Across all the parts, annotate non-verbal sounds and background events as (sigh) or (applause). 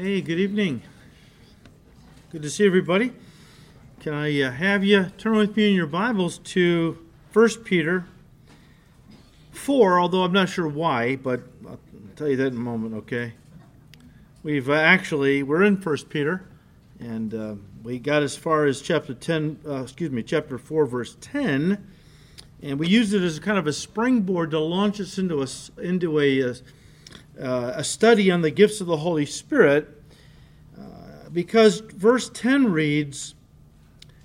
Hey, good evening. Good to see everybody. Can I uh, have you turn with me in your Bibles to 1 Peter 4, although I'm not sure why, but I'll tell you that in a moment, okay? We've uh, actually, we're in 1 Peter, and uh, we got as far as chapter 10, uh, excuse me, chapter 4, verse 10, and we used it as kind of a springboard to launch us into a, into a, a, uh, a study on the gifts of the Holy Spirit because verse 10 reads,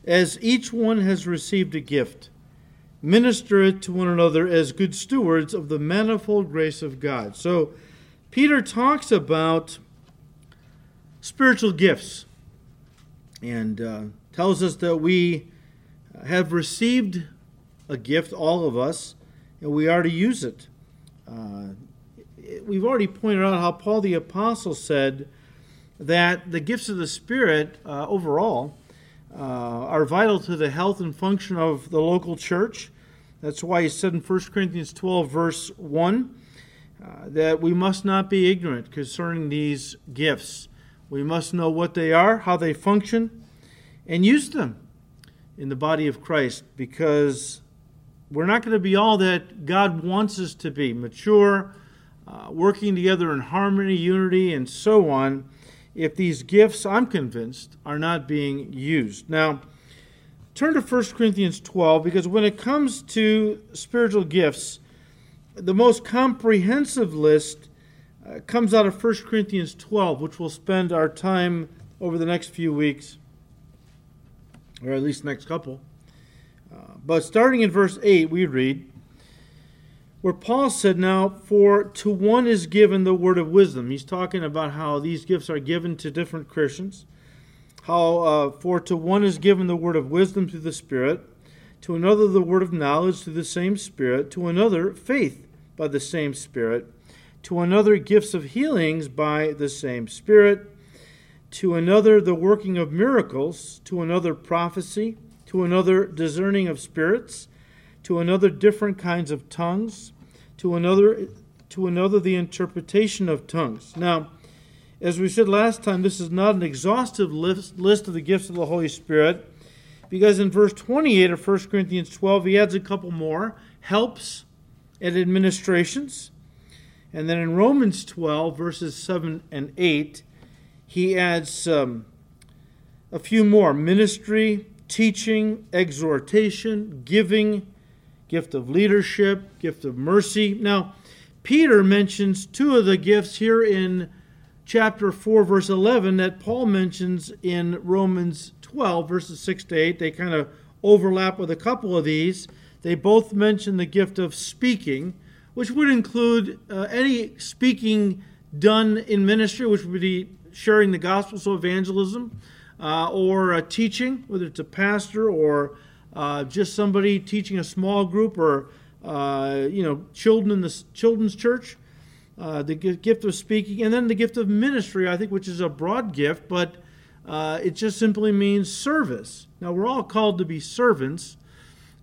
As each one has received a gift, minister it to one another as good stewards of the manifold grace of God. So Peter talks about spiritual gifts and uh, tells us that we have received a gift, all of us, and we are to use it. Uh, we've already pointed out how Paul the Apostle said, that the gifts of the Spirit uh, overall uh, are vital to the health and function of the local church. That's why he said in 1 Corinthians 12, verse 1, uh, that we must not be ignorant concerning these gifts. We must know what they are, how they function, and use them in the body of Christ because we're not going to be all that God wants us to be mature, uh, working together in harmony, unity, and so on if these gifts, I'm convinced, are not being used. Now, turn to 1 Corinthians 12 because when it comes to spiritual gifts, the most comprehensive list uh, comes out of 1 Corinthians 12, which we'll spend our time over the next few weeks, or at least next couple. Uh, but starting in verse 8, we read, where Paul said, Now, for to one is given the word of wisdom. He's talking about how these gifts are given to different Christians. How, uh, for to one is given the word of wisdom through the Spirit, to another the word of knowledge through the same Spirit, to another faith by the same Spirit, to another gifts of healings by the same Spirit, to another the working of miracles, to another prophecy, to another discerning of spirits, to another different kinds of tongues to another to another the interpretation of tongues. Now, as we said last time, this is not an exhaustive list, list of the gifts of the Holy Spirit, because in verse 28 of 1 Corinthians 12, he adds a couple more helps and administrations. And then in Romans 12, verses 7 and 8, he adds um, a few more ministry, teaching, exhortation, giving, gift of leadership, gift of mercy. Now, Peter mentions two of the gifts here in chapter 4, verse 11, that Paul mentions in Romans 12, verses 6 to 8. They kind of overlap with a couple of these. They both mention the gift of speaking, which would include uh, any speaking done in ministry, which would be sharing the gospel, so evangelism, uh, or uh, teaching, whether it's a pastor or uh, just somebody teaching a small group or uh, you know children in the children's church uh, the gift of speaking and then the gift of ministry i think which is a broad gift but uh, it just simply means service. Now we're all called to be servants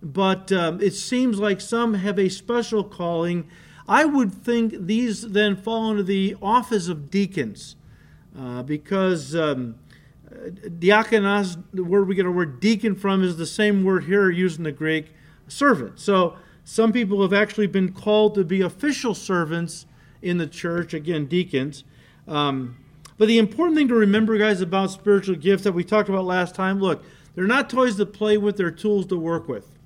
but um, it seems like some have a special calling. I would think these then fall into the office of deacons uh, because um, diakonos, the word we get our word deacon from, is the same word here used in the Greek, servant. So some people have actually been called to be official servants in the church, again, deacons. Um, but the important thing to remember, guys, about spiritual gifts that we talked about last time look, they're not toys to play with, they're tools to work with.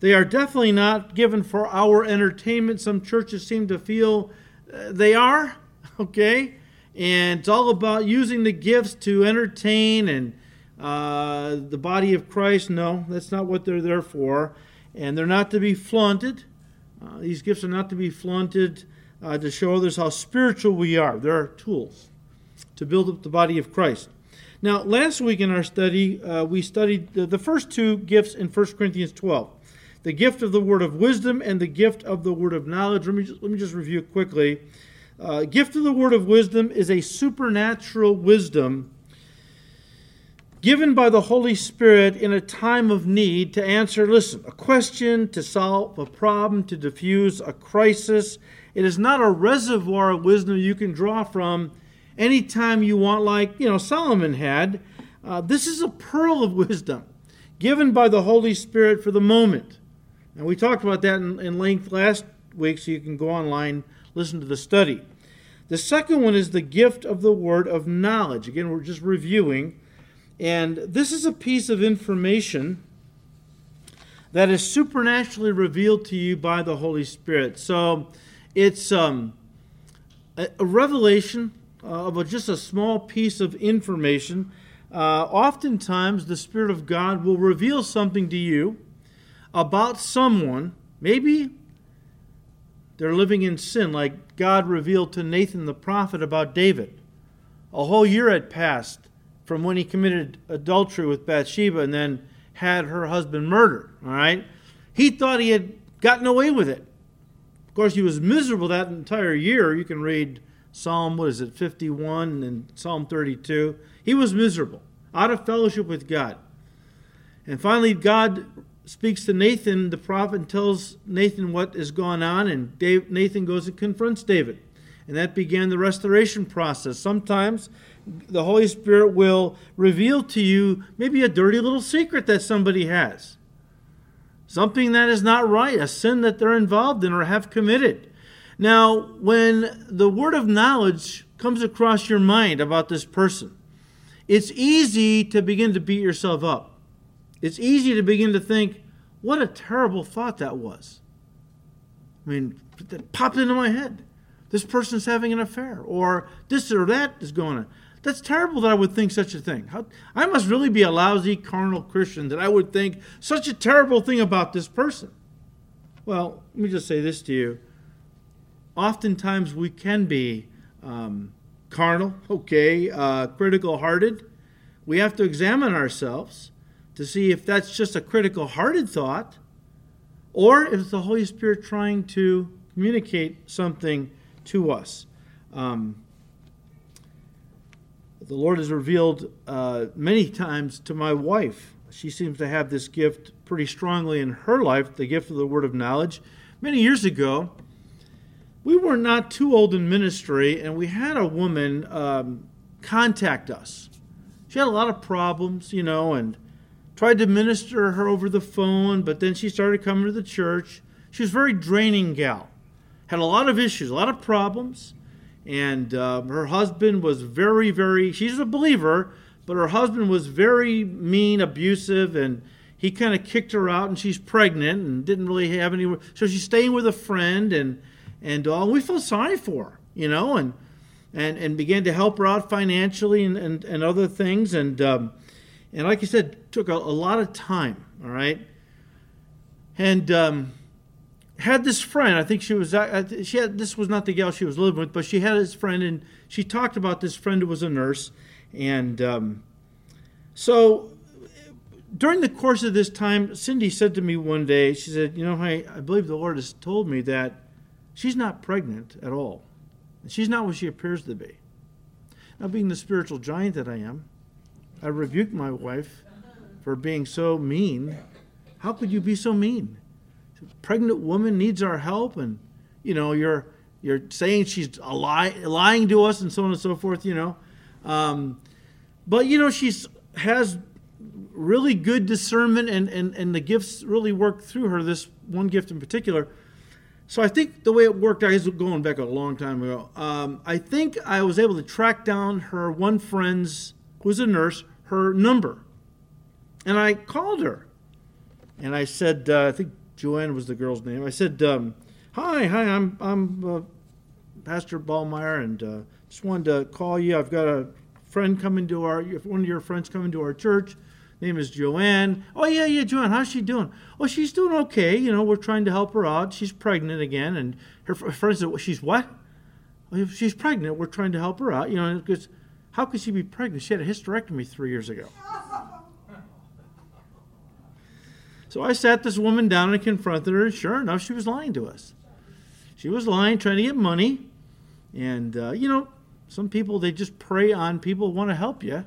They are definitely not given for our entertainment. Some churches seem to feel uh, they are, (laughs) okay? And it's all about using the gifts to entertain and uh, the body of Christ. No, that's not what they're there for, and they're not to be flaunted. Uh, these gifts are not to be flaunted uh, to show others how spiritual we are. They're tools to build up the body of Christ. Now, last week in our study, uh, we studied the, the first two gifts in 1 Corinthians 12 the gift of the word of wisdom and the gift of the word of knowledge. Let me just, let me just review quickly. Uh, gift of the word of wisdom is a supernatural wisdom given by the Holy Spirit in a time of need to answer, listen, a question, to solve a problem, to diffuse a crisis. It is not a reservoir of wisdom you can draw from anytime you want, like, you know, Solomon had, uh, this is a pearl of (laughs) wisdom given by the Holy Spirit for the moment. And we talked about that in, in length last week, so you can go online, listen to the study. The second one is the gift of the word of knowledge. Again, we're just reviewing. And this is a piece of information that is supernaturally revealed to you by the Holy Spirit. So it's um, a, revelation uh, of a, just a small piece of information. Uh, oftentimes, the Spirit of God will reveal something to you about someone. Maybe they're living in sin, like God revealed to Nathan the prophet about David. A whole year had passed from when he committed adultery with Bathsheba and then had her husband murdered. All right? He thought he had gotten away with it. Of course, he was miserable that entire year. You can read Psalm, what is it, 51 and Psalm 32. He was miserable, out of fellowship with God. And finally, God speaks to Nathan, the prophet, and tells Nathan what has gone on, and Dave, Nathan goes and confronts David. And that began the restoration process. Sometimes the Holy Spirit will reveal to you maybe a dirty little secret that somebody has, something that is not right, a sin that they're involved in or have committed. Now, when the word of knowledge comes across your mind about this person, it's easy to begin to beat yourself up. It's easy to begin to think, what a terrible thought that was. I mean, that popped into my head. This person's having an affair, or this or that is going on. That's terrible that I would think such a thing. How, I must really be a lousy carnal Christian that I would think such a terrible thing about this person. Well, let me just say this to you. Oftentimes we can be um, carnal, okay, uh, critical hearted. We have to examine ourselves to see if that's just a critical hearted thought or if it's the Holy Spirit trying to communicate something to us. Um, the Lord has revealed uh, many times to my wife. She seems to have this gift pretty strongly in her life, the gift of the word of knowledge. Many years ago, we were not too old in ministry, and we had a woman um, contact us. She had a lot of problems, you know, and tried to minister her over the phone, but then she started coming to the church. She was a very draining gal, had a lot of issues, a lot of problems and uh, her husband was very, very. She's a believer, but her husband was very mean, abusive, and he kind of kicked her out. And she's pregnant and didn't really have any. So she's staying with a friend, and and uh, we felt sorry for her, you know, and and and began to help her out financially and and, and other things, and um, and like I said, took a, a lot of time. All right, and. Um, had this friend. I think she was she had this was not the gal she was living with, but she had this friend, and she talked about this friend who was a nurse, and um, so during the course of this time, Cindy said to me one day, she said, "You know, I, I believe the Lord has told me that she's not pregnant at all. She's not what she appears to be." Now, being the spiritual giant that I am, I rebuked my wife for being so mean. How could you be so mean? pregnant woman needs our help, and you know you're you're saying she's a lie, lying to us, and so on and so forth. You know, um, but you know she's has really good discernment, and and and the gifts really work through her. This one gift in particular. So I think the way it worked, I was going back a long time ago. Um, I think I was able to track down her one friend's, who was a nurse, her number, and I called her, and I said, uh, I think Joanne was the girl's name. I said, um, "Hi, hi, I'm I'm uh, Pastor Ballmeyer, and uh, just wanted to call you. I've got a friend coming to our one of your friends coming to our church. Name is Joanne. Oh yeah, yeah, Joanne. How's she doing? Oh, she's doing okay. You know, we're trying to help her out. She's pregnant again, and her friend said, "She's what? Oh, she's pregnant. We're trying to help her out. You know, because how could she be pregnant? She had a hysterectomy three years ago." So I sat this woman down and confronted her, and sure enough, she was lying to us. She was lying, trying to get money. And, uh, you know, some people, they just prey on people who want to help you.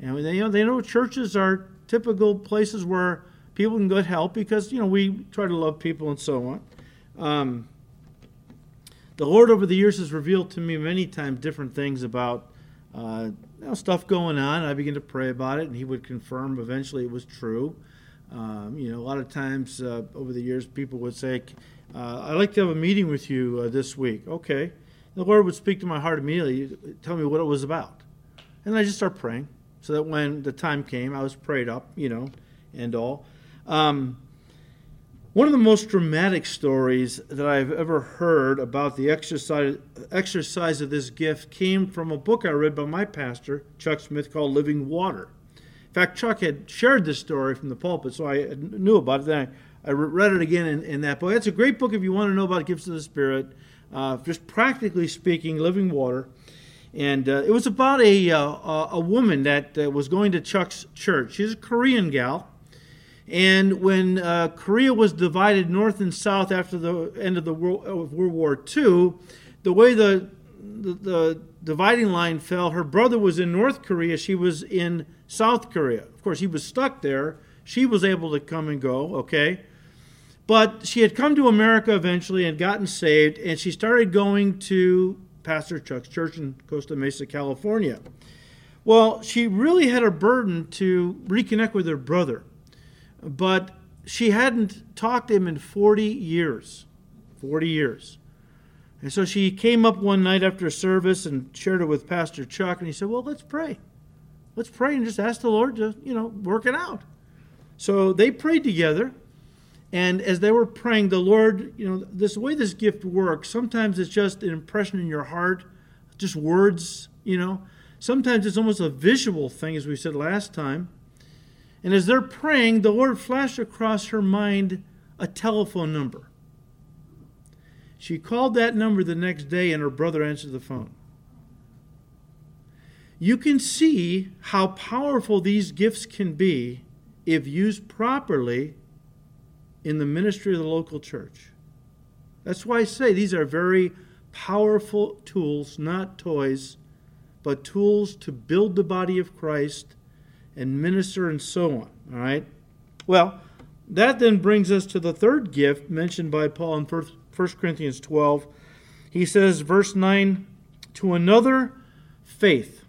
And they, you know, they know churches are typical places where people can get help because, you know, we try to love people and so on. Um, the Lord over the years has revealed to me many times different things about uh, you know, stuff going on. I began to pray about it, and He would confirm eventually it was true. Um, you know, a lot of times uh, over the years, people would say, uh, I'd like to have a meeting with you uh, this week. Okay. The Lord would speak to my heart immediately, tell me what it was about. And I just start praying so that when the time came, I was prayed up, you know, and all. Um, one of the most dramatic stories that I've ever heard about the exercise, exercise of this gift came from a book I read by my pastor, Chuck Smith, called Living Water. In fact, Chuck had shared this story from the pulpit, so I knew about it. Then I, I read it again in, in, that book. It's a great book if you want to know about gifts of the Spirit. Uh, just practically speaking, Living Water. And uh, it was about a, uh, a woman that uh, was going to Chuck's church. She's a Korean gal and when uh, Korea was divided north and south after the end of the World, of World War II, the way the, the, the dividing line fell, her brother was in North Korea, she was in South Korea. Of course, he was stuck there. She was able to come and go, okay? But she had come to America eventually and gotten saved, and she started going to Pastor Chuck's church in Costa Mesa, California. Well, she really had a burden to reconnect with her brother but she hadn't talked to him in 40 years. 40 years. And so she came up one night after service and shared it with Pastor Chuck, and he said, Well, let's pray. Let's pray and just ask the Lord to, you know, work it out. So they prayed together. And as they were praying, the Lord, you know, this way this gift works, sometimes it's just an impression in your heart, just words, you know. Sometimes it's almost a visual thing, as we said last time. And as they're praying, the Lord flashed across her mind a telephone number. She called that number the next day, and her brother answered the phone. You can see how powerful these gifts can be if used properly in the ministry of the local church. That's why I say these are very powerful tools, not toys, but tools to build the body of Christ and minister and so on. All right? Well, that then brings us to the third gift mentioned by Paul in 1 Corinthians 12. He says, verse 9, to another faith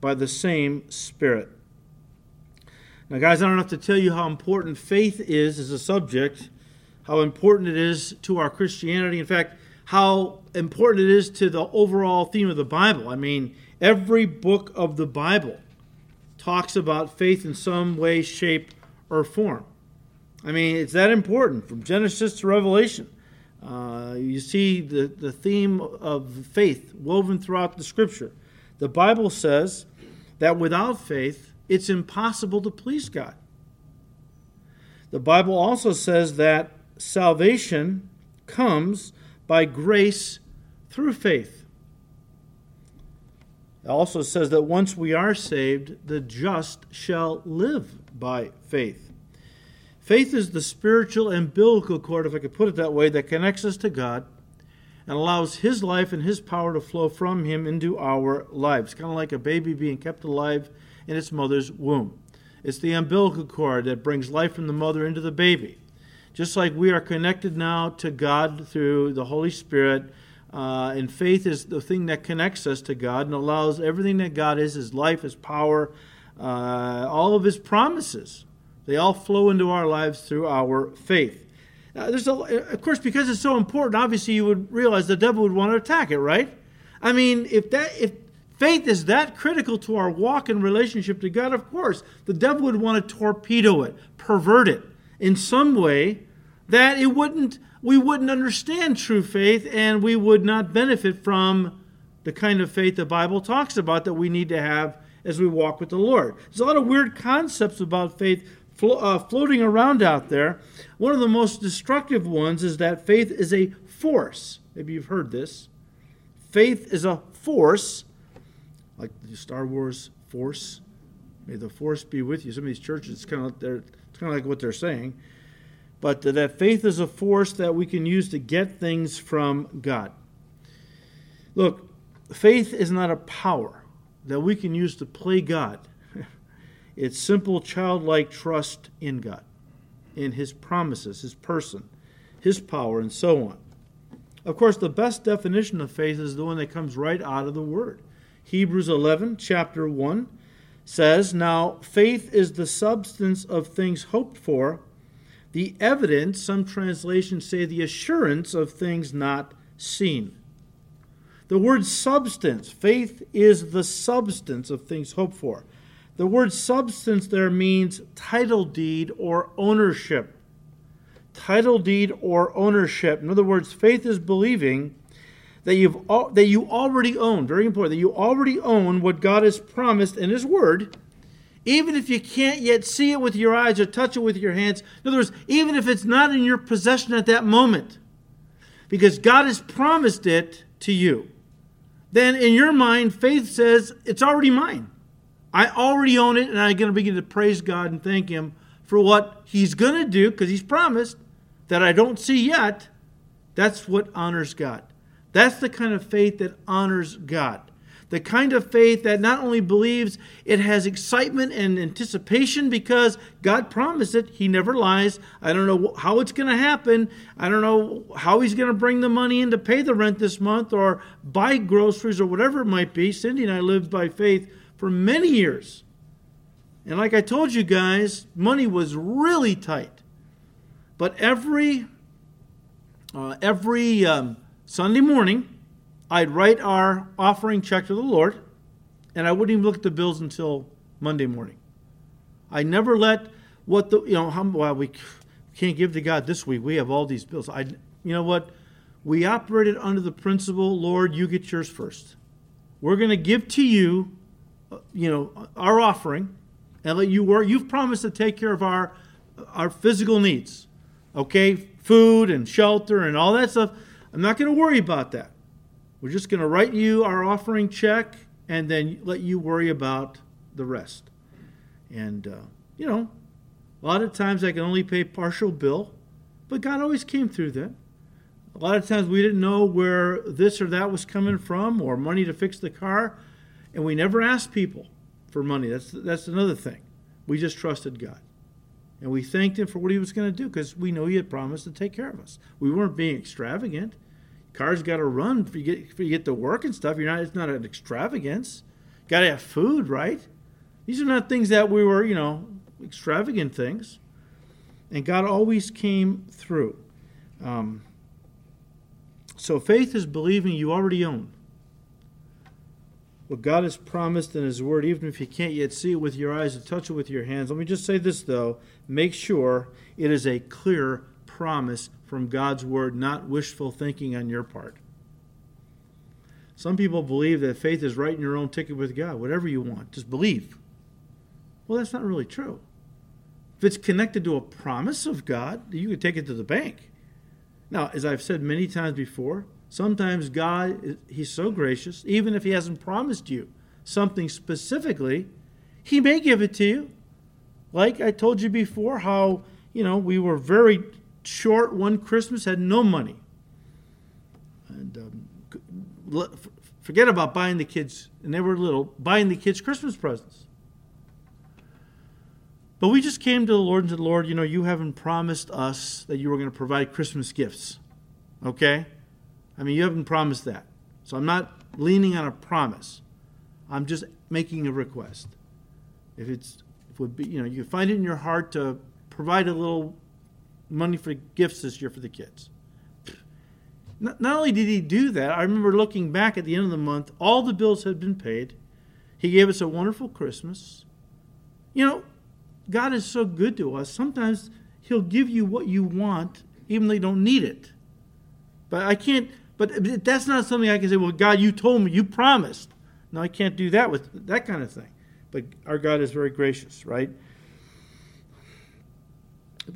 by the same Spirit. Now, guys, I don't have to tell you how important faith is as a subject, how important it is to our Christianity. In fact, how important it is to the overall theme of the Bible. I mean, every book of the Bible talks about faith in some way, shape, or form. I mean, it's that important from Genesis to Revelation. Uh, you see the, the theme of faith woven throughout the scripture. The Bible says that without faith, it's impossible to please God. The Bible also says that salvation comes by grace through faith. It also says that once we are saved, the just shall live by faith. Faith is the spiritual umbilical cord, if I could put it that way, that connects us to God and allows His life and His power to flow from Him into our lives. Kind of like a baby being kept alive in its mother's womb. It's the umbilical cord that brings life from the mother into the baby. Just like we are connected now to God through the Holy Spirit, uh, and faith is the thing that connects us to God and allows everything that God is His life, His power, uh, all of His promises. They all flow into our lives through our faith. There's a, of course, because it's so important, obviously you would realize the devil would want to attack it, right? I mean, if that if faith is that critical to our walk and relationship to God, of course, the devil would want to torpedo it, pervert it in some way that it wouldn't we wouldn't understand true faith and we would not benefit from the kind of faith the Bible talks about that we need to have as we walk with the Lord. There's a lot of weird concepts about faith flo- uh, floating around out there. One of the most destructive ones is that faith is a force. Maybe you've heard this. Faith is a force, like the Star Wars force. May the force be with you. Some of these churches, it's kind of, it's kind of like what they're saying but that faith is a force that we can use to get things from God. Look, faith is not a power that we can use to play God. (laughs) It's simple childlike trust in God, in His promises, His person, His power, and so on. Of course, the best definition of faith is the one that comes right out of the Word. Hebrews 11, chapter 1 says, Now faith is the substance of things hoped for, the evidence, some translations say the assurance of things not seen. The word substance, faith is the substance of things hoped for. The word substance there means title deed or ownership title deed or ownership. In other words, faith is believing that you've that you already own, very important, that you already own what God has promised in his word, even if you can't yet see it with your eyes or touch it with your hands. In other words, even if it's not in your possession at that moment. Because God has promised it to you. Then in your mind, faith says, it's already mine. I already own it, and I'm going to begin to praise God and thank Him for what He's going to do because He's promised that I don't see yet, that's what honors God. That's the kind of faith that honors God. The kind of faith that not only believes it has excitement and anticipation because God promised it, He never lies. I don't know how it's going to happen. I don't know how He's going to bring the money in to pay the rent this month or buy groceries or whatever it might be. Cindy and I lived by faith for many years. And like I told you guys, money was really tight. But every uh, every um, Sunday morning, I'd write our offering check to the Lord, and I wouldn't even look at the bills until Monday morning. I never let what the you know how well we can't give to God this week. We have all these bills. I you know what we operated under the principle, Lord, you get yours first. We're going to give to you, uh, you know, our offering, and let you work. You've promised to take care of our our physical needs okay, food and shelter and all that stuff. I'm not going to worry about that. We're just going to write you our offering check and then let you worry about the rest. And, uh, you know, a lot of times I can only pay partial bill, but God always came through that. A lot of times we didn't know where this or that was coming from or money to fix the car, and we never asked people for money. That's, that's another thing. We just trusted God. And we thanked him for what he was going to do because we know he had promised to take care of us. We weren't being extravagant. Cars got to run if you, get, if you get to work and stuff. You're not. It's not an extravagance. Got to have food, right? These are not things that we were, you know, extravagant things. And God always came through. Um, so faith is believing you already own what God has promised in His Word, even if you can't yet see it with your eyes and touch it with your hands. Let me just say this, though. Make sure it is a clear promise from God's Word, not wishful thinking on your part. Some people believe that faith is writing your own ticket with God, whatever you want, just believe. Well, that's not really true. If it's connected to a promise of God, you could take it to the bank. Now, as I've said many times before, Sometimes God, He's so gracious, even if He hasn't promised you something specifically, He may give it to you. Like I told you before, how, you know, we were very short one Christmas, had no money. And um, forget about buying the kids, and they were little, buying the kids Christmas presents. But we just came to the Lord and said, Lord, you know, you haven't promised us that you were going to provide Christmas gifts. Okay? I mean, you haven't promised that. So I'm not leaning on a promise. I'm just making a request. If it's if it would be, you know, you find it in your heart to provide a little money for gifts this year for the kids. Not, not only did he do that, I remember looking back at the end of the month, all the bills had been paid. He gave us a wonderful Christmas. You know, God is so good to us. Sometimes He'll give you what you want, even though you don't need it. But I can't but that's not something I can say, well, God, you told me, you promised. No, I can't do that with that kind of thing. But our God is very gracious, right?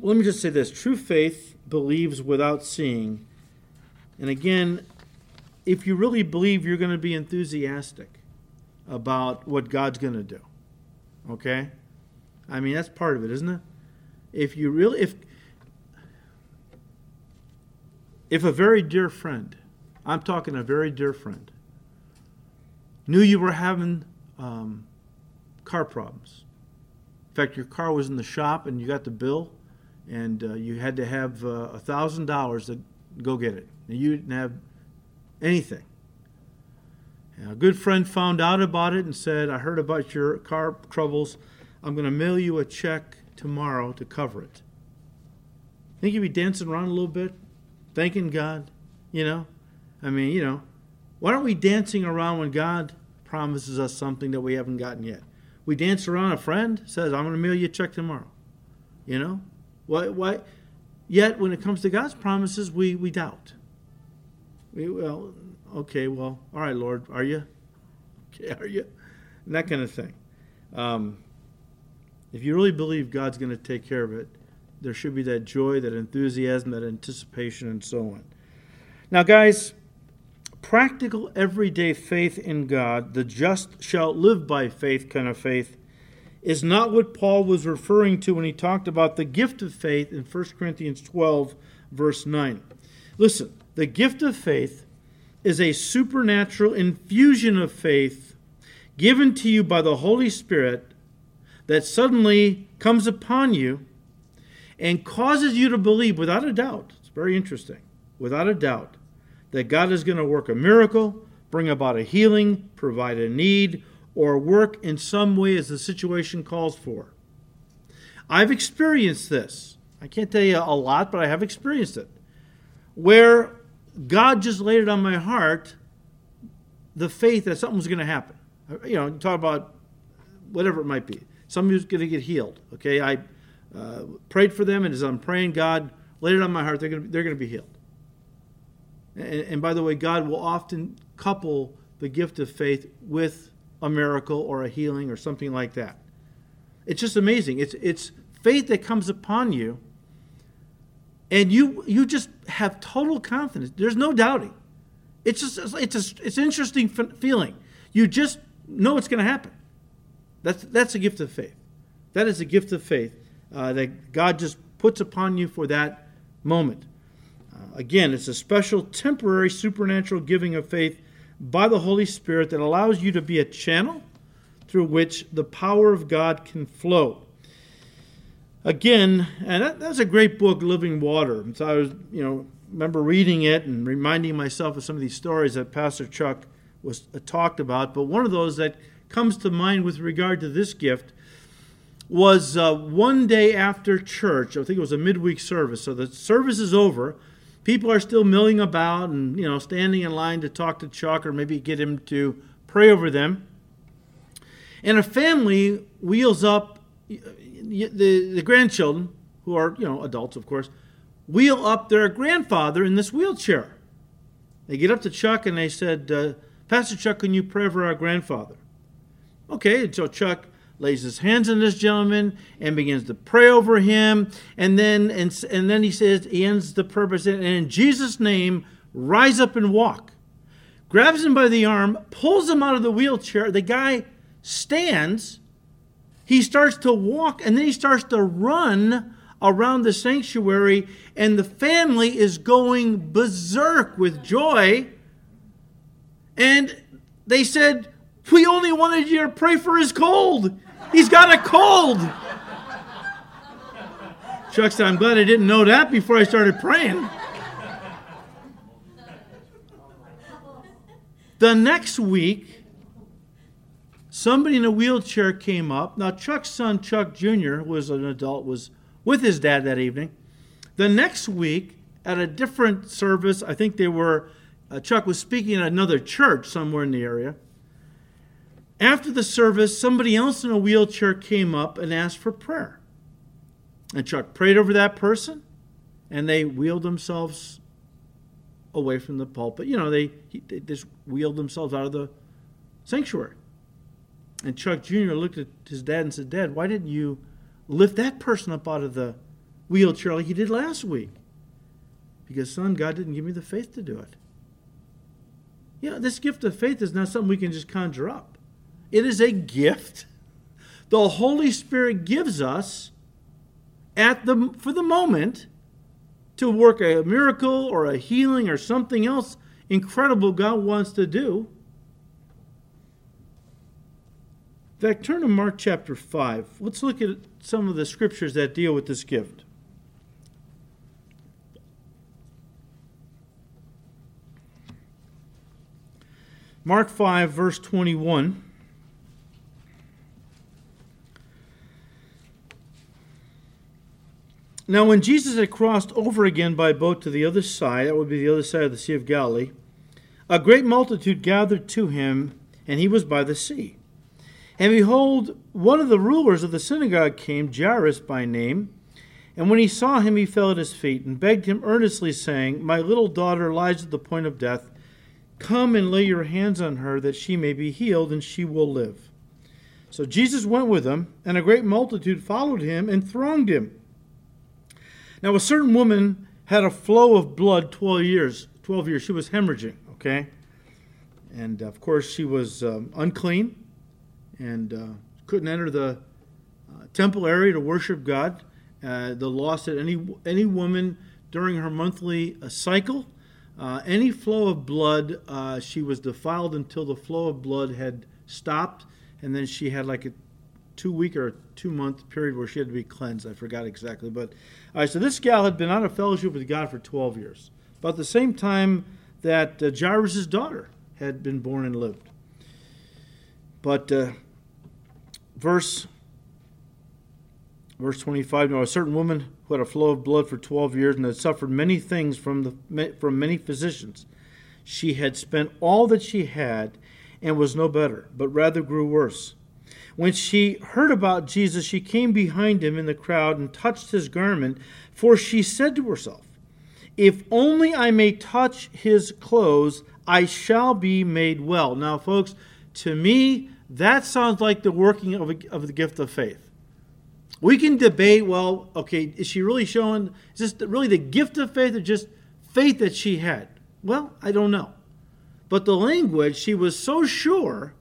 Let me just say this true faith believes without seeing. And again, if you really believe, you're going to be enthusiastic about what God's going to do. Okay? I mean, that's part of it, isn't it? If you really, if, if a very dear friend I'm talking a very dear friend, knew you were having um, car problems. In fact, your car was in the shop and you got the bill, and uh, you had to have uh, a thousand dollars to go get it. And you didn't have anything. And a good friend found out about it and said, I heard about your car troubles. I'm going to mail you a check tomorrow to cover it. Think you'd be dancing around a little bit, thanking God, you know? I mean, you know, why aren't we dancing around when God promises us something that we haven't gotten yet? We dance around a friend says, I'm going to mail you a check tomorrow. You know? Why, why? Yet, when it comes to God's promises, we, we doubt. We, well, okay, well, all right, Lord, are you? Okay, are you? And that kind of thing. Um, if you really believe God's going to take care of it, there should be that joy, that enthusiasm, that anticipation, and so on. Now, guys, practical everyday faith in God, the just shall live by faith kind of faith, is not what Paul was referring to when he talked about the gift of faith in 1 Corinthians 12, verse 9. Listen, the gift of faith is a supernatural infusion of faith given to you by the Holy Spirit that suddenly comes upon you and causes you to believe without a doubt. It's very interesting. Without a doubt that God is going to work a miracle, bring about a healing, provide a need, or work in some way as the situation calls for. I've experienced this. I can't tell you a lot, but I have experienced it. Where God just laid it on my heart the faith that something was going to happen. You know, talk about whatever it might be. Somebody's going to get healed. Okay, I uh, prayed for them, and as I'm praying, God laid it on my heart. They're going to, they're going to be healed. And, and by the way, God will often couple the gift of faith with a miracle or a healing or something like that. It's just amazing. It's it's faith that comes upon you, and you you just have total confidence. There's no doubting. It's just it's a, it's an interesting feeling. You just know it's going to happen. That's that's a gift of faith. That is a gift of faith uh, that God just puts upon you for that moment. Uh, again, it's a special temporary supernatural giving of faith by the Holy Spirit that allows you to be a channel through which the power of God can flow. Again, and that, that's a great book, Living Water. And so I was, you know, remember reading it and reminding myself of some of these stories that Pastor Chuck was uh, talked about. But one of those that comes to mind with regard to this gift was uh, one day after church. I think it was a midweek service. So the service is over people are still milling about and you know standing in line to talk to Chuck or maybe get him to pray over them. And a family wheels up the the grandchildren who are you know adults of course wheel up their grandfather in this wheelchair. They get up to Chuck and they said, uh, "Pastor Chuck, can you pray for our grandfather?" Okay, and so Chuck lays his hands on this gentleman and begins to pray over him. And then and, and then he says he ends the purpose and in Jesus' name, rise up and walk. Grabs him by the arm, pulls him out of the wheelchair. The guy stands. He starts to walk and then he starts to run around the sanctuary, and the family is going berserk with joy. And they said, We only wanted you to pray for his cold. He's got a cold. Chuck said, I'm glad I didn't know that before I started praying. The next week, somebody in a wheelchair came up. Now, Chuck's son, Chuck Jr., who was an adult, was with his dad that evening. The next week, at a different service, I think they were, uh, Chuck was speaking at another church somewhere in the area. After the service, somebody else in a wheelchair came up and asked for prayer. And Chuck prayed over that person, and they wheeled themselves away from the pulpit. You know, they, they just wheeled themselves out of the sanctuary. And Chuck Jr. looked at his dad and said, Dad, why didn't you lift that person up out of the wheelchair like you did last week? Because, son, God didn't give me the faith to do it. You know, this gift of faith is not something we can just conjure up. It is a gift the Holy Spirit gives us at the, for the moment to work a miracle or a healing or something else incredible God wants to do. In fact, turn to Mark chapter 5. Let's look at some of the scriptures that deal with this gift. Mark 5, verse 21. Now, when Jesus had crossed over again by boat to the other side, that would be the other side of the Sea of Galilee, a great multitude gathered to him, and he was by the sea. And behold, one of the rulers of the synagogue came, Jairus by name. And when he saw him, he fell at his feet and begged him earnestly, saying, My little daughter lies at the point of death. Come and lay your hands on her, that she may be healed, and she will live. So Jesus went with him, and a great multitude followed him and thronged him. Now, a certain woman had a flow of blood 12 years. 12 years. She was hemorrhaging, okay? And of course, she was um, unclean and uh, couldn't enter the uh, temple area to worship God. Uh, the law said any, any woman during her monthly uh, cycle, uh, any flow of blood, uh, she was defiled until the flow of blood had stopped, and then she had like a two week or two month period where she had to be cleansed. I forgot exactly. But all right, so this gal had been out of fellowship with God for 12 years, about the same time that uh, Jairus' daughter had been born and lived. But uh, verse verse 25 now a certain woman who had a flow of blood for 12 years and had suffered many things from the from many physicians she had spent all that she had and was no better but rather grew worse when she heard about Jesus she came behind him in the crowd and touched his garment for she said to herself if only I may touch his clothes I shall be made well now folks to me that sounds like the working of, a, of the gift of faith. We can debate, well, okay, is she really showing, is this really the gift of faith or just faith that she had? Well, I don't know. But the language, she was so sure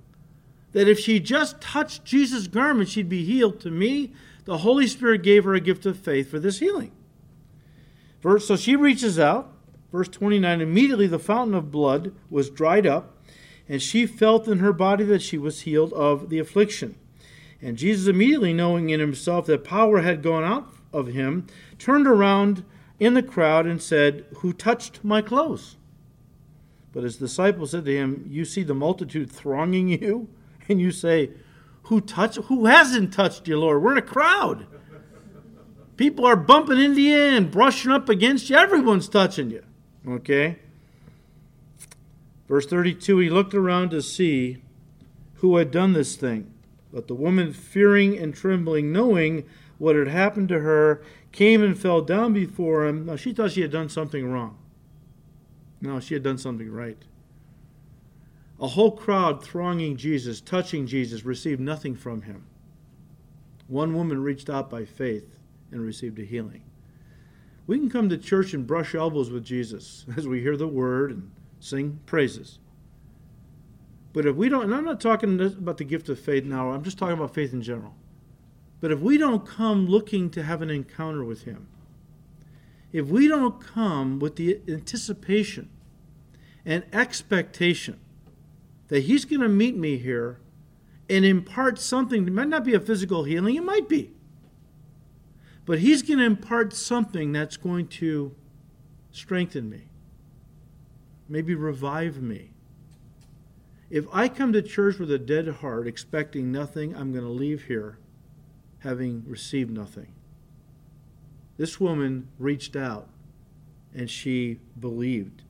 that if she just touched Jesus' garment, she'd be healed. To me, the Holy Spirit gave her a gift of faith for this healing. So she reaches out. Verse 29 Immediately the fountain of blood was dried up and she felt in her body that she was healed of the affliction. And Jesus, immediately knowing in himself that power had gone out of him, turned around in the crowd and said, Who touched my clothes? But his disciples said to him, You see the multitude thronging you, (laughs) and you say, Who touched? Who hasn't touched you, Lord? We're in a crowd. People are bumping into you and brushing up against you. Everyone's touching you. Okay? Verse 32 He looked around to see who had done this thing. But the woman, fearing and trembling, knowing what had happened to her, came and fell down before him. Now, she thought she had done something wrong. No, she had done something right. A whole crowd thronging Jesus, touching Jesus, received nothing from him. One woman reached out by faith and received a healing. We can come to church and brush elbows with Jesus (laughs) as we hear the word and sing praises. But if we don't, and I'm not talking about the gift of faith now, I'm just talking about faith in general. But if we don't come looking to have an encounter with Him, if we don't come with the anticipation and expectation that He's going to meet me here and impart something, it might not be a physical healing, it might be. But He's going to impart something that's going to strengthen me maybe revive me. If I come to church with a dead heart, expecting nothing, I'm going to leave here having received nothing. This woman reached out and she believed.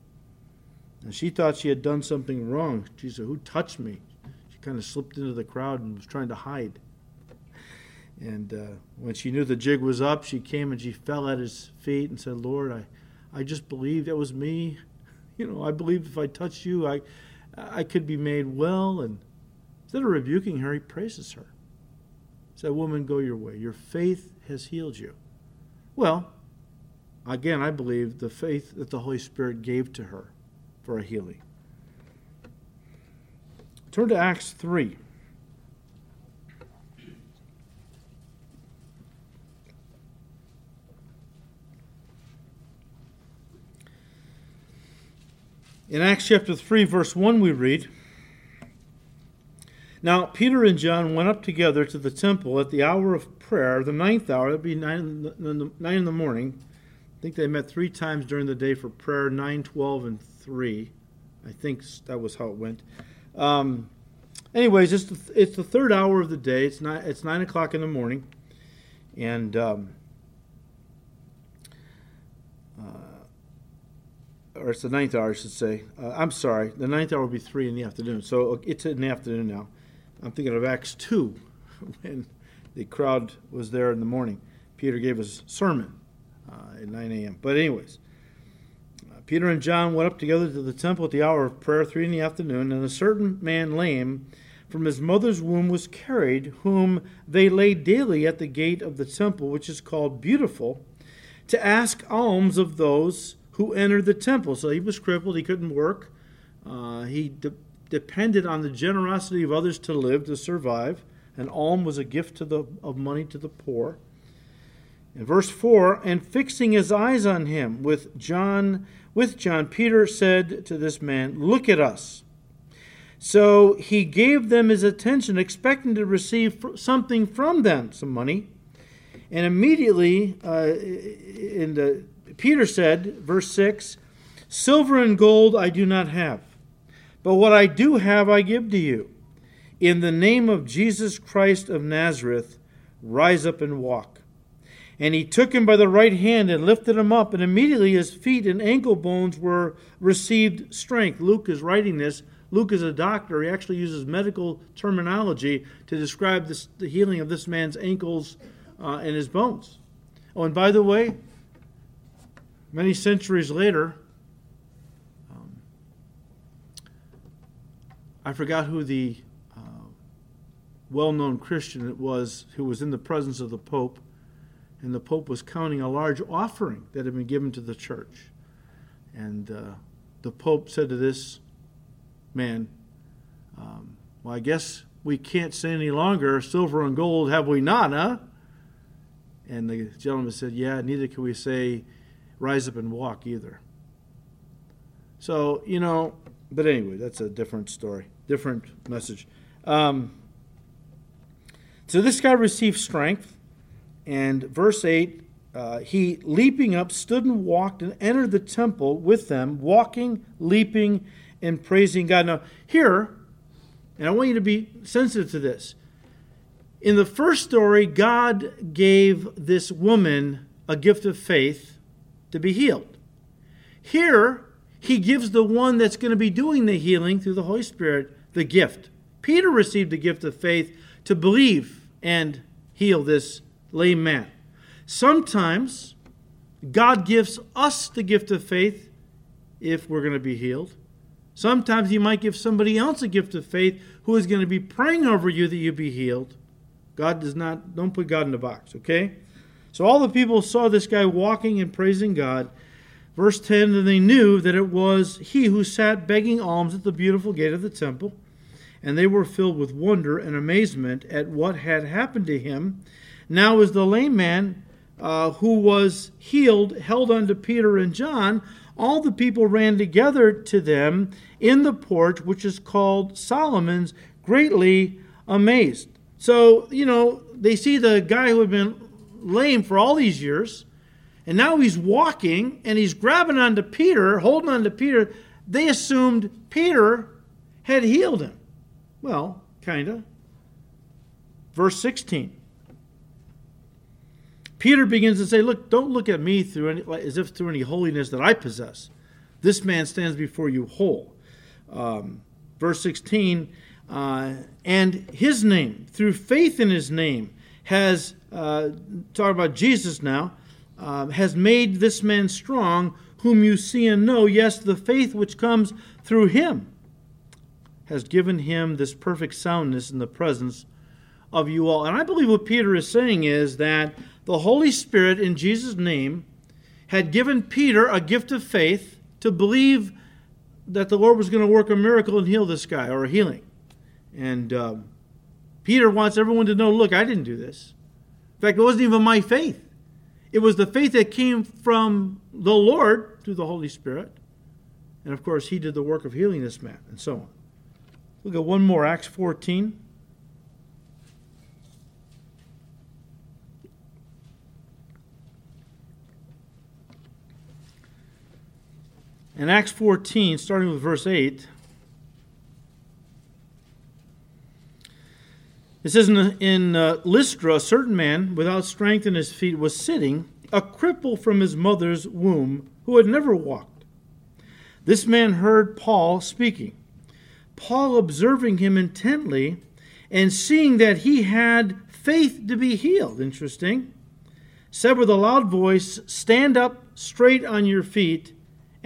And she thought she had done something wrong. She said, Who touched me? She kind of slipped into the crowd and was trying to hide. And uh, when she knew the jig was up, she came and she fell at his feet and said, Lord, I, I just believed it was me (laughs) you know, I believed if I touched you, I, I could be made well. And instead of rebuking her, he praises her. He said, Woman, go your way. Your faith has healed you. Well, again, I believe the faith that the Holy Spirit gave to her for a healing. Turn to Acts 3. In Acts chapter 3, verse 1, we read Now Peter and John went up together to the temple at the hour of prayer, the ninth hour, that'd be nine in the, nine in the morning. I think they met three times during the day for prayer 9, 12, and 3. I think that was how it went. Um, anyways, it's the, it's the third hour of the day. It's not. It's nine o'clock in the morning, and um, uh, or it's the ninth hour, I should say. Uh, I'm sorry, the ninth hour will be three in the afternoon. So uh, it's in the afternoon now. I'm thinking of Acts two, (laughs) when the crowd was there in the morning. Peter gave his sermon uh, at 9 a.m. But anyways. Peter and John went up together to the temple at the hour of prayer, three in the afternoon, and a certain man lame from his mother's womb was carried, whom they laid daily at the gate of the temple, which is called Beautiful, to ask alms of those who entered the temple. So he was crippled, he couldn't work. Uh, he de- depended on the generosity of others to live, to survive. An alm was a gift the, of money to the poor. In verse 4, and fixing his eyes on him with John, with John, Peter said to this man, Look at us. So he gave them his attention, expecting to receive something from them, some money. And immediately, uh, in the, Peter said, verse 6, Silver and gold I do not have, but what I do have I give to you. In the name of Jesus Christ of Nazareth, rise up and walk. And he took him by the right hand and lifted him up, and immediately his feet and ankle bones were received strength. Luke is writing this Luke is a doctor. He actually uses medical terminology to describe this, the healing of this man's ankles uh, and his bones. Oh, and by the way, many centuries later, um, I forgot who the uh, well known Christian it was who was in the presence of the Pope, and the Pope was counting a large offering that had been given to the church. And uh, the Pope said to this man, um, Well, I guess we can't say any longer, silver and gold have we not, huh? And the gentleman said, Yeah, neither can we say, rise up and walk either. So, you know, but anyway, that's a different story, different message. Um, so this guy received strength, and verse 8 uh, he leaping up stood and walked and entered the temple with them, walking, leaping, and praising God. Now, here, and I want you to be sensitive to this. In the first story, God gave this woman a gift of faith to be healed. Here, he gives the one that's going to be doing the healing through the Holy Spirit the gift. Peter received the gift of faith to believe and heal this lame man. Sometimes God gives us the gift of faith if we're going to be healed. Sometimes you might give somebody else a gift of faith who is going to be praying over you that you be healed. God does not, don't put God in a box, okay? So all the people saw this guy walking and praising God. Verse 10 and they knew that it was he who sat begging alms at the beautiful gate of the temple. And they were filled with wonder and amazement at what had happened to him. Now, as the lame man uh, who was healed held unto Peter and John, all the people ran together to them in the porch, which is called Solomon's, greatly amazed. So, you know, they see the guy who had been lame for all these years, and now he's walking and he's grabbing onto Peter, holding onto Peter. They assumed Peter had healed him. Well, kind of. Verse 16. Peter begins to say, Look, don't look at me through any, as if through any holiness that I possess. This man stands before you whole. Um, verse 16, uh, and his name, through faith in his name, has, uh, about Jesus now, uh, has made this man strong, whom you see and know. Yes, the faith which comes through him has given him this perfect soundness in the presence of you all. And I believe what Peter is saying is that the Holy Spirit, in Jesus' name, had given Peter a gift of faith to believe that the Lord was going to work a miracle and heal this guy or a healing. And um, Peter wants everyone to know look, I didn't do this. In fact, it wasn't even my faith, it was the faith that came from the Lord through the Holy Spirit. And of course, he did the work of healing this man, and so on. Look at one more, Acts 14. In Acts 14, starting with verse 8, It says in, in uh, Lystra, a certain man without strength in his feet was sitting, a cripple from his mother's womb, who had never walked. This man heard Paul speaking. Paul, observing him intently and seeing that he had faith to be healed, interesting, said with a loud voice, Stand up straight on your feet.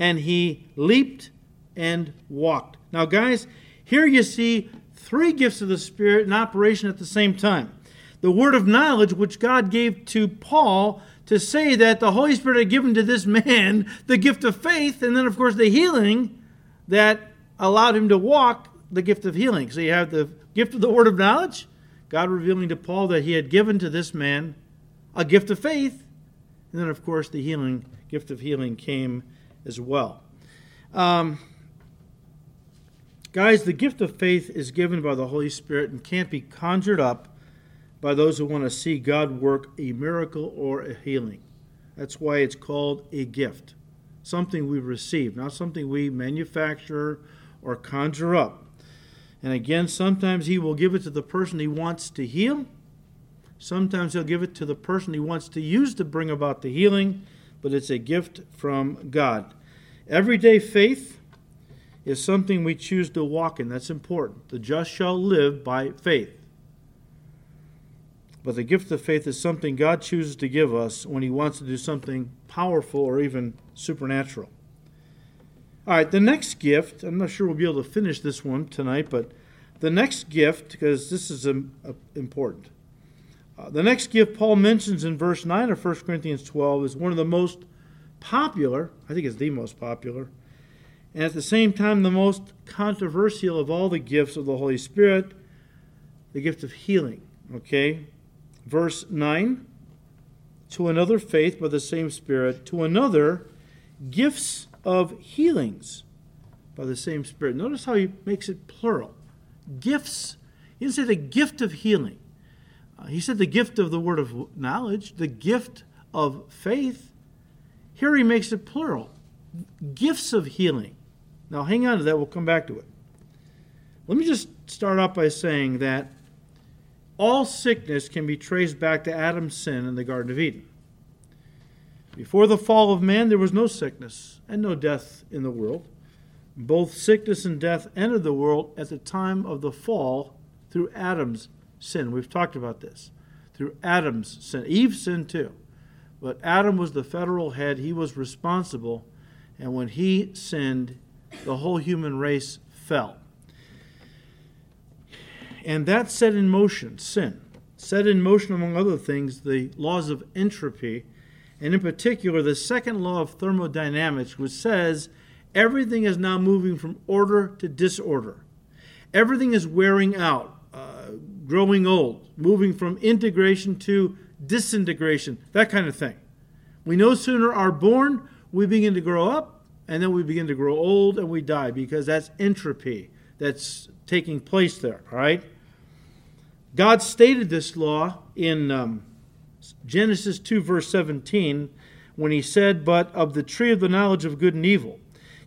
And he leaped and walked. Now, guys, here you see three gifts of the Spirit in operation at the same time. The word of knowledge, which God gave to Paul to say that the Holy Spirit had given to this (laughs) man the gift of faith, and then, of course, the healing that allowed him to walk, the gift of healing. So you have the gift of the word of knowledge, God revealing to Paul that he had given to this man a gift of faith, and then, of course, the healing gift of healing came as well. Um, Guys, the gift of faith is given by the Holy Spirit and can't be conjured up by those who want to see God work a miracle or a healing. That's why it's called a gift. Something we receive, not something we manufacture or conjure up. And again, sometimes He will give it to the person He wants to heal. Sometimes He'll give it to the person He wants to use to bring about the healing, but it's a gift from God. Everyday faith is something we choose to walk in. That's important. The just shall live by faith. But the gift of faith is something God chooses to give us when He wants to do something powerful or even supernatural. All right, the next gift, I'm not sure we'll be able to finish this one tonight, but the next gift, because this is um, uh, important. Uh, the next gift Paul mentions in verse 9 of 1 Corinthians 12 is one of the most popular, I think it's the most popular, and at the same time the most controversial of all the gifts of the Holy Spirit, the gift of healing. Okay? Verse 9 To another faith by the same Spirit, to another gifts of healings by the same Spirit. Notice how he makes it plural. Gifts. He didn't say the gift of healing. He said the gift of the word of knowledge, the gift of faith. Here he makes it plural. Gifts of healing. Now, hang on to that. We'll come back to it. Let me just start off by saying that all sickness can be traced back to Adam's sin in the Garden of Eden. Before the fall of man, there was no sickness and no death in the world. Both sickness and death entered the world at the time of the fall through Adam's sin. We've talked about this. Through Adam's sin. Eve sinned too. But Adam was the federal head, he was responsible. And when he sinned, the whole human race fell. And that set in motion sin, set in motion, among other things, the laws of entropy, and in particular, the second law of thermodynamics, which says everything is now moving from order to disorder. Everything is wearing out, growing old, moving from integration to disintegration, that kind of thing. We no sooner are born, we begin to grow up, and then we begin to grow old and we die because that's entropy that's taking place there, all right? God stated this law in um, Genesis 2, verse 17, when he said, But of the tree of the knowledge of good and evil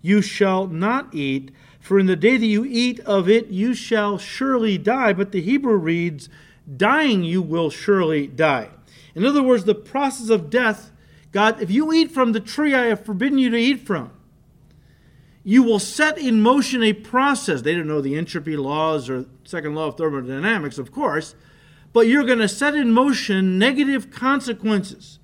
you shall not eat, for in the day that you eat of it you shall surely die. But the Hebrew reads, Dying you will surely die. In other words, the process of death, God, if you eat from the tree I have forbidden you to eat from, you will set in motion a process. They don't know the entropy laws or second law of thermodynamics, of course, but you're going to set in motion negative consequences.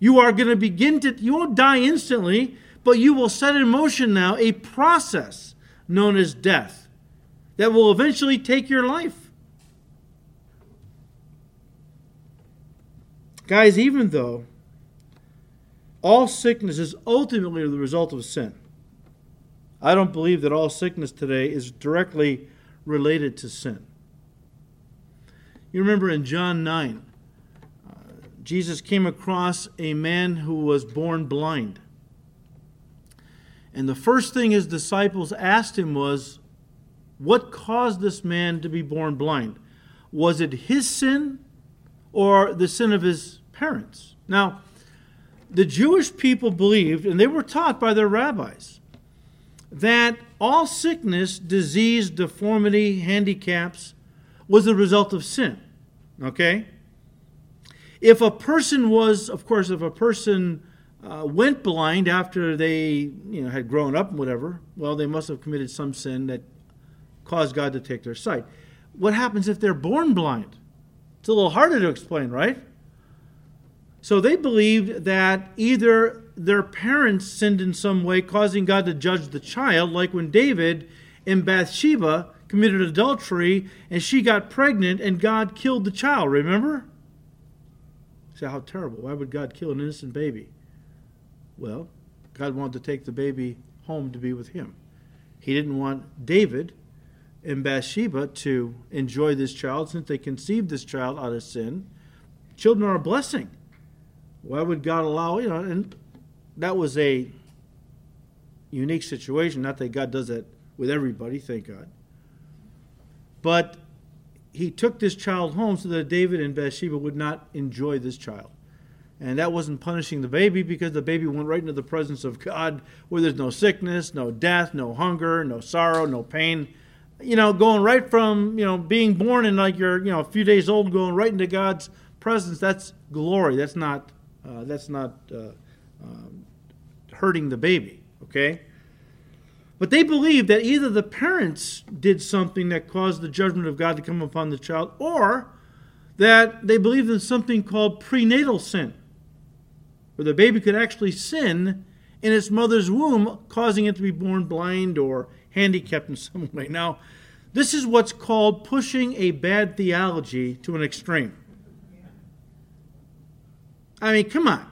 You are going to begin to, you won't die instantly, but you will set in motion now a process known as death that will eventually take your life. Guys, even though all sickness is ultimately the result of sin, I don't believe that all sickness today is directly related to sin. You remember in John 9, uh, Jesus came across a man who was born blind. And the first thing his disciples asked him was, What caused this man to be born blind? Was it his sin or the sin of his parents? Now, the Jewish people believed, and they were taught by their rabbis, that all sickness, disease, deformity, handicaps was the result of sin. Okay? If a person was, of course, if a person uh, went blind after they you know, had grown up and whatever, well, they must have committed some sin that caused God to take their sight. What happens if they're born blind? It's a little harder to explain, right? So they believed that either their parents sinned in some way, causing God to judge the child, like when David and Bathsheba committed adultery and she got pregnant and God killed the child, remember? Say, how terrible. Why would God kill an innocent baby? Well, God wanted to take the baby home to be with him. He didn't want David and Bathsheba to enjoy this child since they conceived this child out of sin. Children are a blessing. Why would God allow, you know, and that was a unique situation. Not that God does that with everybody, thank God. But he took this child home so that David and Bathsheba would not enjoy this child. And that wasn't punishing the baby because the baby went right into the presence of God where there's no sickness, no death, no hunger, no sorrow, no pain. You know, going right from, you know, being born and like you're, you know, a few days old, going right into God's presence, that's glory. That's not, uh, that's not uh, um, hurting the baby, okay? But they believe that either the parents did something that caused the judgment of God to come upon the child, or that they believed in something called prenatal sin where the baby could actually sin in its mother's womb, causing it to be born blind or handicapped in (laughs) some way. Now, this is what's called pushing a bad theology to an extreme. I mean, come on.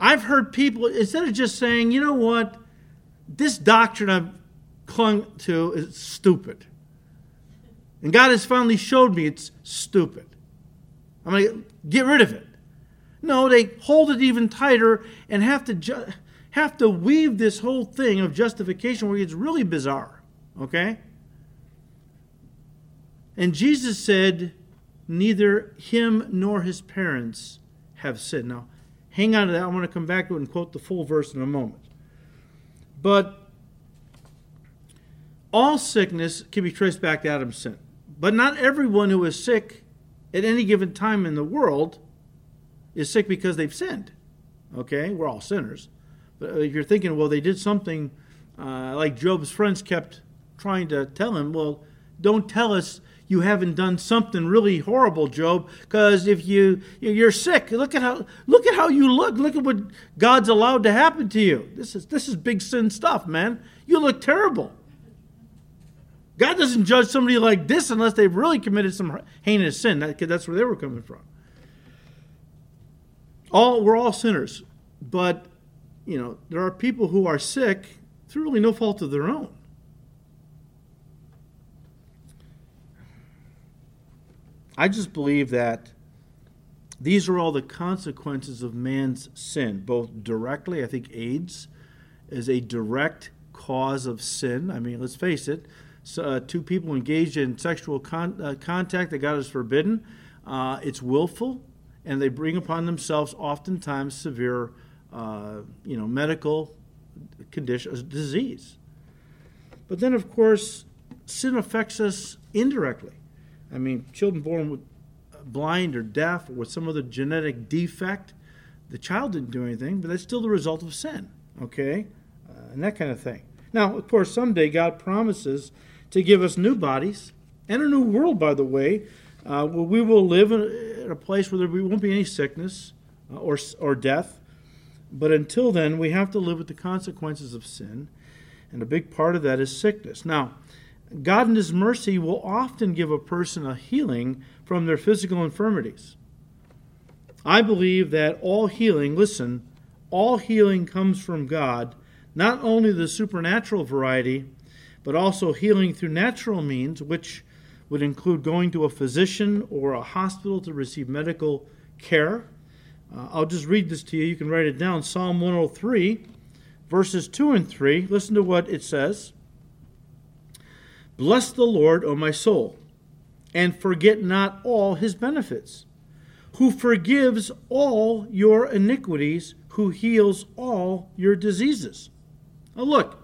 I've heard people, instead of just saying, you know what, this doctrine I've clung to is stupid. And God has finally showed me it's stupid. I'm going to get rid of it. No, they hold it even tighter and have to ju- have to weave this whole thing of justification where it's really bizarre. Okay? And Jesus said, Neither him nor his parents have sinned. Now, hang on to that. I want to come back to it and quote the full verse in a moment. But all sickness can be traced back to Adam's sin. But not everyone who is sick at any given time in the world is sick because they've sinned. Okay, we're all sinners. But if you're thinking, well, they did something uh, like Job's friends kept trying to tell him, well, don't tell us you haven't done something really horrible, Job, because if you you're sick, look at how look at how you look. Look at what God's allowed to happen to you. This is this is big sin stuff, man. You look terrible. God doesn't judge somebody like this unless they've really committed some heinous sin. That, that's where they were coming from all we're all sinners, but you know there are people who are sick through really no fault of their own. I just believe that these are all the consequences of man's sin, both directly. I think AIDS is a direct cause of sin. I mean, let's face it. So, uh, two people engaged in sexual con- uh, contact that God has forbidden. Uh, it's willful and they bring upon themselves oftentimes severe, uh, you know, medical conditions, disease. But then, of course, sin affects us indirectly. I mean, children born with uh, blind or deaf or with some other genetic defect, the child didn't do anything, but that's still the result of sin, okay? Uh, and that kind of thing. Now, of course, someday God promises to give us new bodies and a new world, by the way, uh, where we will live in a place where there won't be any sickness uh, or, or death. But until then, we have to live with the consequences of sin. And a big part of that is sickness. Now, God in His mercy will often give a person a healing from their physical infirmities. I believe that all healing, listen, all healing comes from God, not only the supernatural variety, but also healing through natural means, which would include going to a physician or a hospital to receive medical care. Uh, I'll just read this to you. You can write it down. Psalm 103, verses 2 and 3. Listen to what it says Bless the Lord, O my soul, and forget not all his benefits, who forgives all your iniquities, who heals all your diseases. Now, look,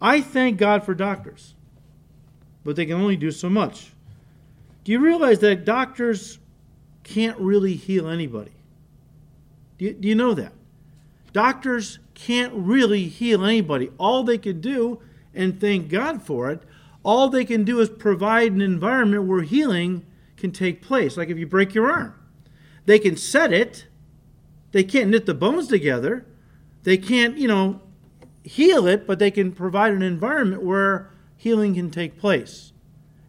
I thank God for doctors, but they can only do so much. Do you realize that doctors can't really heal anybody? Do you, do you know that? Doctors can't really heal anybody. All they can do, and thank God for it, all they can do is provide an environment where healing can take place. Like if you break your arm, they can set it, they can't knit the bones together, they can't, you know, heal it, but they can provide an environment where healing can take place.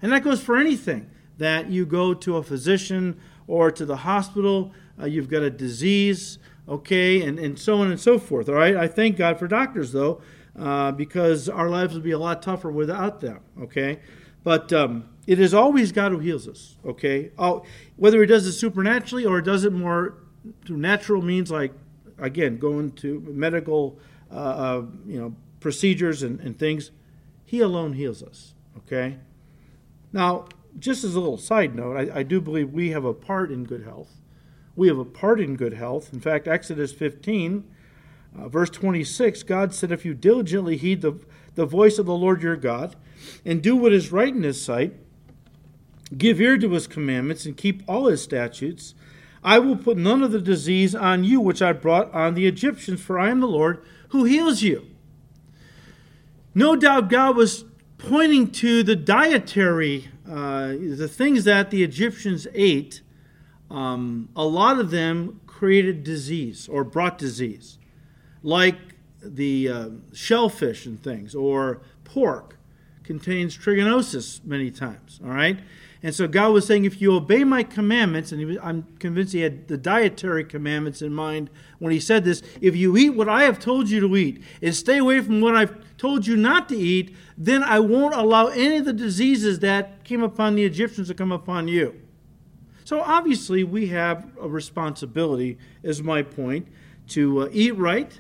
And that goes for anything that you go to a physician or to the hospital, uh, you've got a disease, okay, and, and so on and so forth. All right, I thank God for doctors though, uh, because our lives would be a lot tougher without them, okay. But um, it is always God who heals us, okay. Whether He does it supernaturally or does it more through natural means, like again going to medical, uh, uh, you know, procedures and, and things, He alone heals us, okay. Now, just as a little side note, I, I do believe we have a part in good health we have a part in good health. In fact, Exodus 15, uh, verse 26, God said, If you diligently heed the, the voice of the Lord your God, and do what is right in his sight, give ear to his commandments, and keep all his statutes, I will put none of the disease on you which I brought on the Egyptians, for I am the Lord who heals you. No doubt God was pointing to the dietary, uh, the things that the Egyptians ate um, a lot of them created disease or brought disease, like the uh, shellfish and things, or pork contains trichinosis many times. All right, and so God was saying, if you obey my commandments, and was, I'm convinced He had the dietary commandments in mind when He said this. If you eat what I have told you to eat and stay away from what I've told you not to eat, then I won't allow any of the diseases that came upon the Egyptians to come upon you. So obviously, we have a responsibility, is my point, to uh, eat right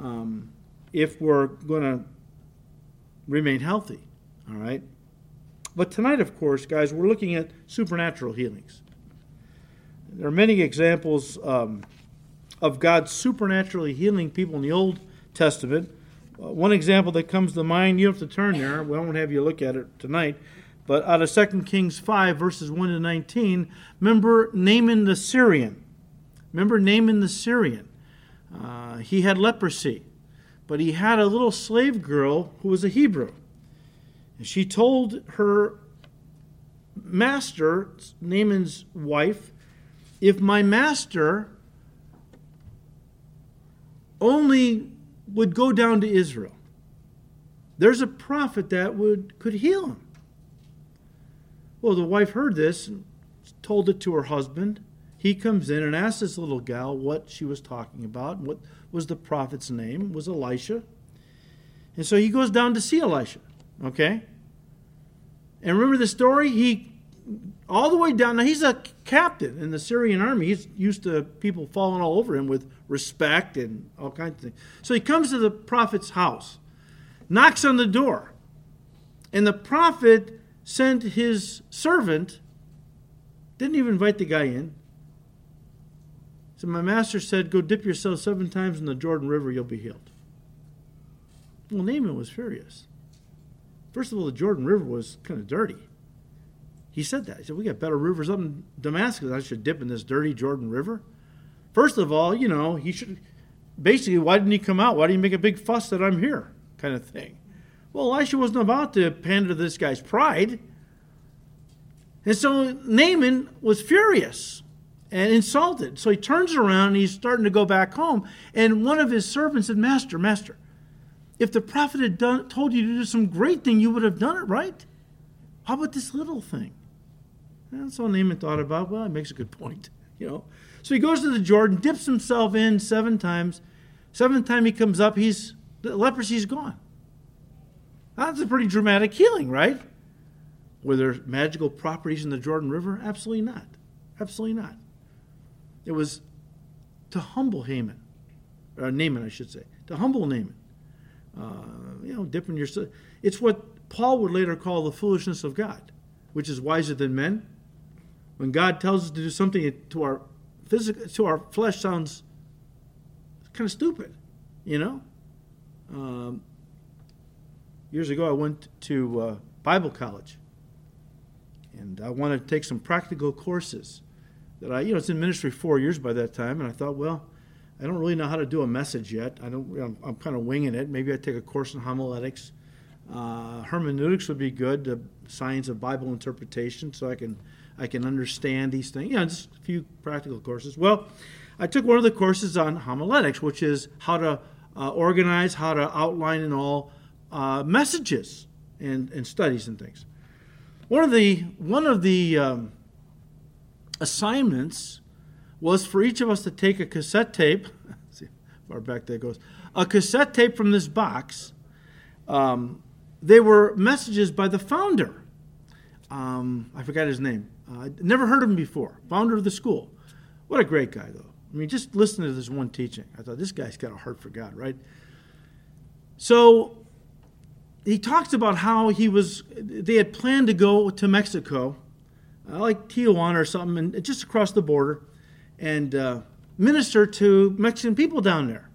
um, if we're going to remain healthy. All right? But tonight, of course, guys, we're looking at supernatural healings. There are many examples um, of God supernaturally healing people in the Old Testament. Uh, one example that comes to mind, you have to turn there, we won't have you look at it tonight, but out of 2 Kings 5, verses 1 to 19, remember Naaman the Syrian. Remember Naaman the Syrian. Uh, he had leprosy, but he had a little slave girl who was a Hebrew. And she told her master, Naaman's wife, if my master only would go down to Israel, there's a prophet that would could heal him. Well, the wife heard this and told it to her husband. He comes in and asks this little gal what she was talking about. What was the prophet's name? It was Elisha. And so he goes down to see Elisha. Okay? And remember the story? He all the way down. Now he's a captain in the Syrian army. He's used to people falling all over him with respect and all kinds of things. So he comes to the prophet's house, knocks on the door, and the prophet sent his servant, didn't even invite the guy in. So my master said, Go dip yourself seven times in the Jordan River, you'll be healed. Well, Naaman was furious. First of all, the Jordan River was kind of dirty. He said that. He said, We got better rivers up in Damascus. I should dip in this dirty Jordan River. First of all, you know, he should basically, why didn't he come out? Why didn't he make a big fuss that I'm here? Kind of thing. Well, Elisha wasn't about to pander to this guy's pride. And so Naaman was furious and insulted. So he turns around and he's starting to go back home. And one of his servants said, Master, Master, if the prophet had done, told you to do some great thing, you would have done it, right? How about this little thing? And so Naaman thought about, well, it makes a good point, (laughs) you know. So he goes to the Jordan, dips himself in seven times. Seventh time he comes up, he's the leprosy's gone. That's a pretty dramatic healing, right? Were there magical properties in the Jordan River? Absolutely not. Absolutely not. It was to humble Haman, or Naaman, I should say, to humble Naaman. Uh, you know, dipping your. It's what Paul would later call the foolishness of God, which is wiser than men. When God tells us to do something to our physical, to our flesh, sounds kind of stupid, you know. Um, years ago, I went to uh, Bible college. And I wanted to take some practical courses that I, you know, it's in ministry four years by that time, and I thought, well, I don't really know how to do a message yet. I don't. I'm, I'm kind of winging it. Maybe I take a course in homiletics. Uh, hermeneutics would be good, the science of Bible interpretation, so I can I can understand these things. Know, just a few practical courses. Well, I took one of the courses on homiletics, which is how to uh, organize, how to outline and all uh, messages and, and studies and things. One of the one of the um, assignments was for each of us to take a cassette tape. (laughs) see how far back that goes. A cassette tape from this box. Um, they were messages by the founder. Um, I forgot his name. Uh, never heard of him before. Founder of the school. What a great guy, though. I mean, just listen to this one teaching. I thought this guy's got a heart for God, right? So he talks about how he was. They had planned to go to Mexico, uh, like Tijuana or something, and just across the border, and uh, minister to Mexican people down there.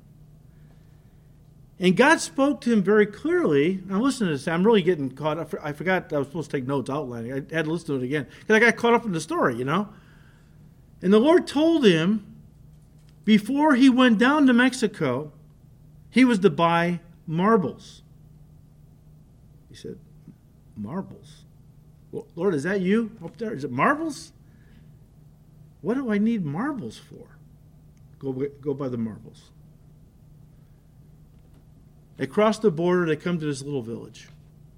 And God spoke to him very clearly. Now listen to this. I'm really getting caught up. I forgot I was supposed to take notes outlining. I had to listen to it again because I got caught up in the story, you know. And the Lord told him before he went down to Mexico, he was to buy marbles. Said, Marbles? Lord, is that you up there? Is it marbles? What do I need marbles for? Go, go buy the marbles. They cross the border, they come to this little village.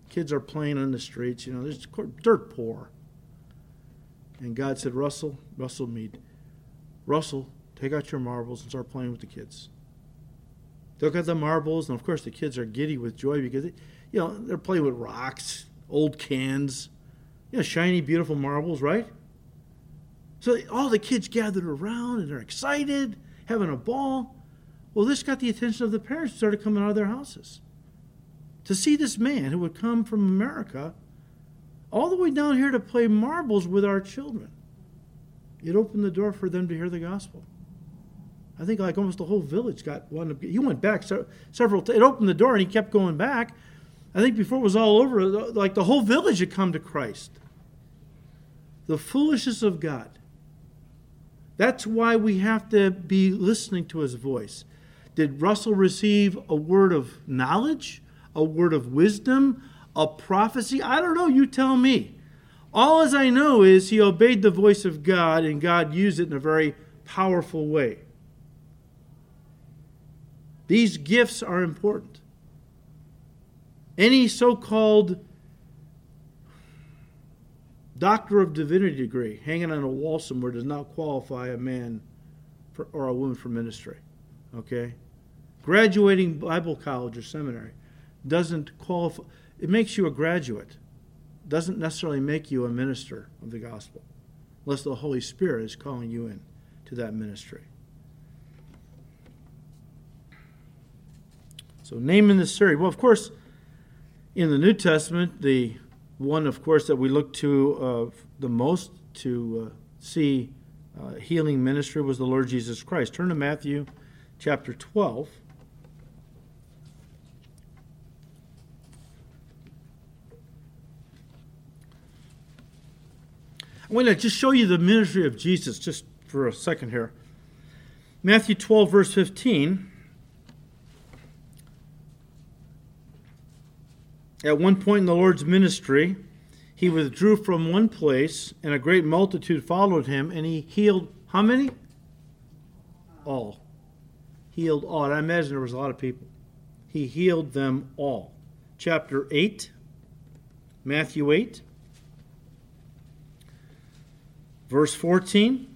Kids are playing on the streets, you know, there's dirt poor. And God said, Russell, Russell Mead, Russell, take out your marbles and start playing with the kids. Look at the marbles, and of course the kids are giddy with joy because they, you know they're playing with rocks, old cans, you know, shiny, beautiful marbles, right? So all the kids gathered around and they're excited, having a ball. Well, this got the attention of the parents who started coming out of their houses to see this man who would come from America all the way down here to play marbles with our children. It opened the door for them to hear the gospel. I think like almost the whole village got one. He went back several. It opened the door and he kept going back. I think before it was all over, like the whole village had come to Christ. The foolishness of God. That's why we have to be listening to his voice. Did Russell receive a word of knowledge, a word of wisdom, a prophecy? I don't know. You tell me. All as I know is he obeyed the voice of God and God used it in a very powerful way. These gifts are important. Any so called Doctor of Divinity degree hanging on a wall somewhere does not qualify a man for, or a woman for ministry. Okay? Graduating Bible college or seminary doesn't qualify, it makes you a graduate, doesn't necessarily make you a minister of the gospel, unless the Holy Spirit is calling you in to that ministry. So, naming the series. Well, of course, in the New Testament, the one, of course, that we look to uh, the most to uh, see uh, healing ministry was the Lord Jesus Christ. Turn to Matthew chapter 12. I want to just show you the ministry of Jesus just for a second here. Matthew 12, verse 15. At one point in the Lord's ministry, he withdrew from one place, and a great multitude followed him, and he healed how many? All. Healed all. And I imagine there was a lot of people. He healed them all. Chapter 8, Matthew 8, verse 14.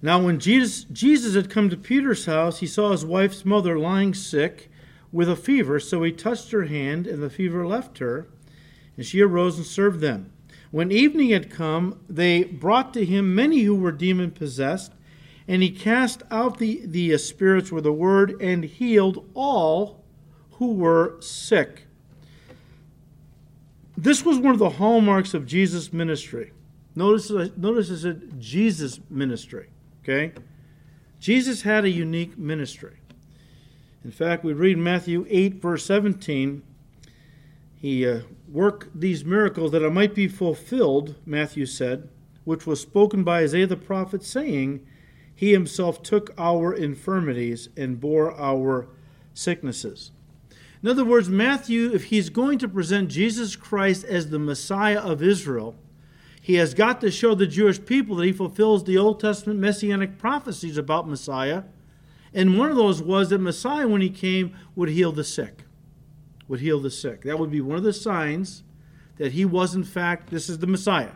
Now, when Jesus, Jesus had come to Peter's house, he saw his wife's mother lying sick with a fever, so he touched her hand, and the fever left her, and she arose and served them. When evening had come, they brought to him many who were demon possessed, and he cast out the, the spirits with a word and healed all who were sick. This was one of the hallmarks of Jesus' ministry. Notice, uh, notice it said Jesus' ministry. Okay? Jesus had a unique ministry. In fact, we read Matthew 8, verse 17. He uh, work these miracles that it might be fulfilled, Matthew said, which was spoken by Isaiah the prophet, saying, He himself took our infirmities and bore our sicknesses. In other words, Matthew, if he's going to present Jesus Christ as the Messiah of Israel, he has got to show the Jewish people that he fulfills the Old Testament messianic prophecies about Messiah. And one of those was that Messiah, when he came, would heal the sick. Would heal the sick. That would be one of the signs that he was, in fact, this is the Messiah.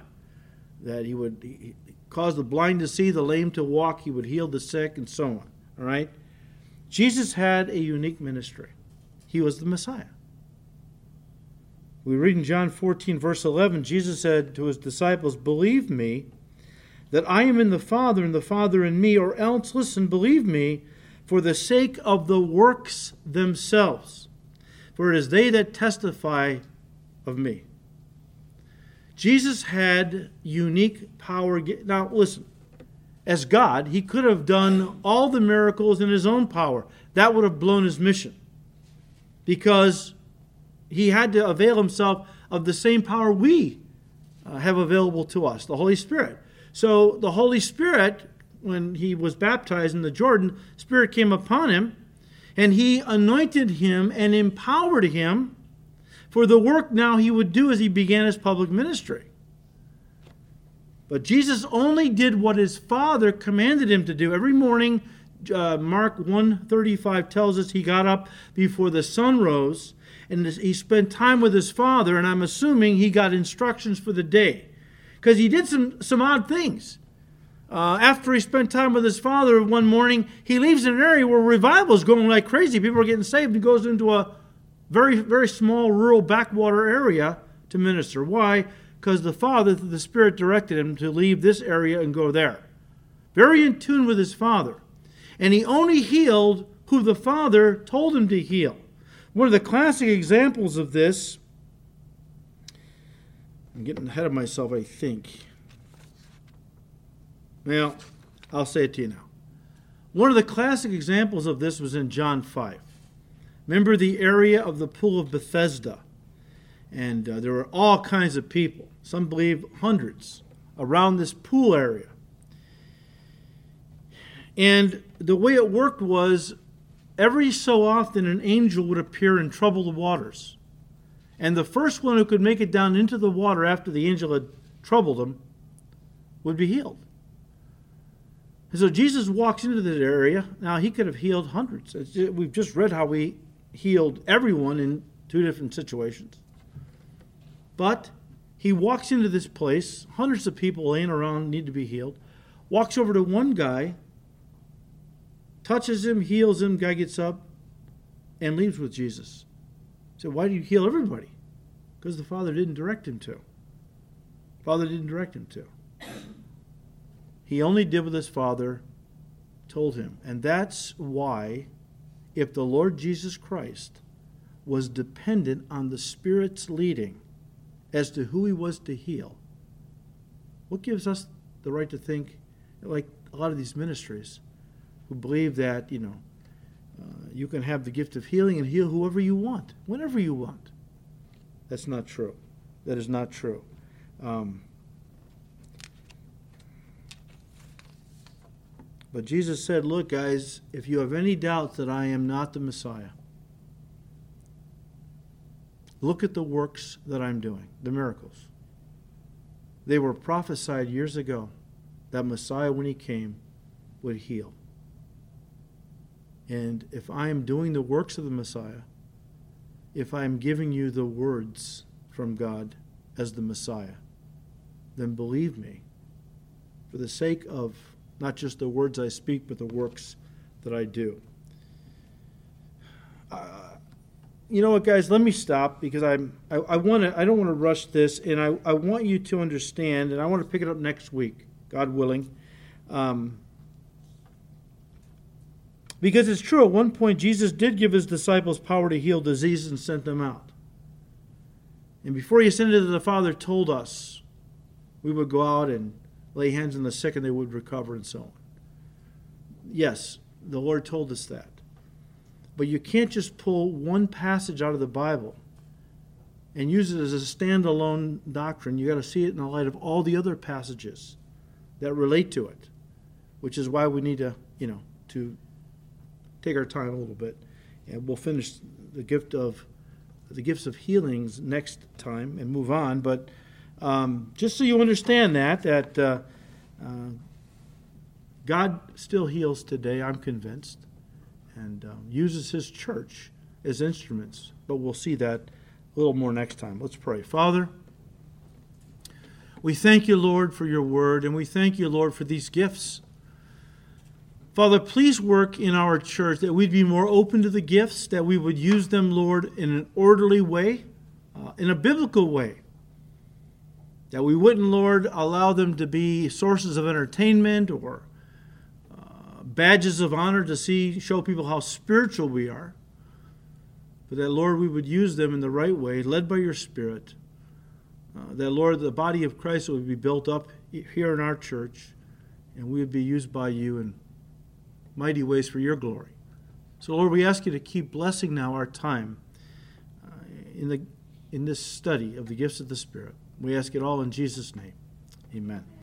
That he would cause the blind to see, the lame to walk, he would heal the sick, and so on. All right? Jesus had a unique ministry. He was the Messiah. We read in John 14, verse 11, Jesus said to his disciples, Believe me that I am in the Father and the Father in me, or else, listen, believe me for the sake of the works themselves, for it is they that testify of me. Jesus had unique power. Now, listen, as God, he could have done all the miracles in his own power. That would have blown his mission because he had to avail himself of the same power we uh, have available to us, the Holy Spirit. So the Holy Spirit, when he was baptized in the Jordan, Spirit came upon him, and he anointed him and empowered him for the work now he would do as he began his public ministry. But Jesus only did what his Father commanded him to do. Every morning, uh, Mark 135 tells us he got up before the sun rose and he spent time with his father, and I'm assuming he got instructions for the day. Because he did some, some odd things. Uh, after he spent time with his father one morning, he leaves an area where revival is going like crazy. People are getting saved. He goes into a very, very small rural backwater area to minister. Why? Because the Father, the Spirit, directed him to leave this area and go there. Very in tune with his Father. And he only healed who the Father told him to heal. One of the classic examples of this, I'm getting ahead of myself, I think. Well, I'll say it to you now. One of the classic examples of this was in John 5. Remember the area of the pool of Bethesda? And uh, there were all kinds of people, some believe hundreds, around this pool area. And the way it worked was every so often an angel would appear and trouble the waters. And the first one who could make it down into the water after the angel had troubled him would be healed. And so Jesus walks into this area. Now, he could have healed hundreds. We've just read how he healed everyone in two different situations. But he walks into this place, hundreds of people laying around need to be healed, walks over to one guy touches him, heals him, guy gets up and leaves with Jesus. So why do you heal everybody? Because the Father didn't direct him to. Father didn't direct him to. He only did what his Father told him. And that's why, if the Lord Jesus Christ was dependent on the Spirit's leading as to who he was to heal, what gives us the right to think, like a lot of these ministries, who believe that, you know, uh, you can have the gift of healing and heal whoever you want, whenever you want. That's not true. That is not true. Um, but Jesus said, Look, guys, if you have any doubt that I am not the Messiah, look at the works that I'm doing, the miracles. They were prophesied years ago that Messiah, when he came, would heal. And if I am doing the works of the Messiah, if I am giving you the words from God as the Messiah, then believe me, for the sake of not just the words I speak, but the works that I do. Uh, you know what, guys? Let me stop because I'm. I, I want to. I don't want to rush this, and I, I want you to understand, and I want to pick it up next week, God willing. Um, because it's true, at one point, Jesus did give his disciples power to heal diseases and sent them out. And before he ascended to the Father, told us we would go out and lay hands on the sick and they would recover and so on. Yes, the Lord told us that. But you can't just pull one passage out of the Bible and use it as a standalone doctrine. You've got to see it in the light of all the other passages that relate to it, which is why we need to, you know, to take our time a little bit, and we'll finish the gift of the gifts of healings next time and move on. But um, just so you understand that that uh, uh, God still heals today, I'm convinced, and um, uses His church as instruments. But we'll see that a little more next time. Let's pray. Father, we thank you, Lord, for your word, and we thank you, Lord, for these gifts. Father, please work in our church that we'd be more open to the gifts, that we would use them, Lord, in an orderly way, uh, in a biblical way. That we wouldn't, Lord, allow them to be sources of entertainment or uh, badges of honor to see, show people how spiritual we are. But that, Lord, we would use them in the right way, led by your Spirit. Uh, that, Lord, the body of Christ would be built up here in our church, and we would be used by you in mighty ways for your glory. So, Lord, we ask you to keep blessing now our time uh, in, the, in this study of the gifts of the Spirit. We ask it all in Jesus' name. Amen.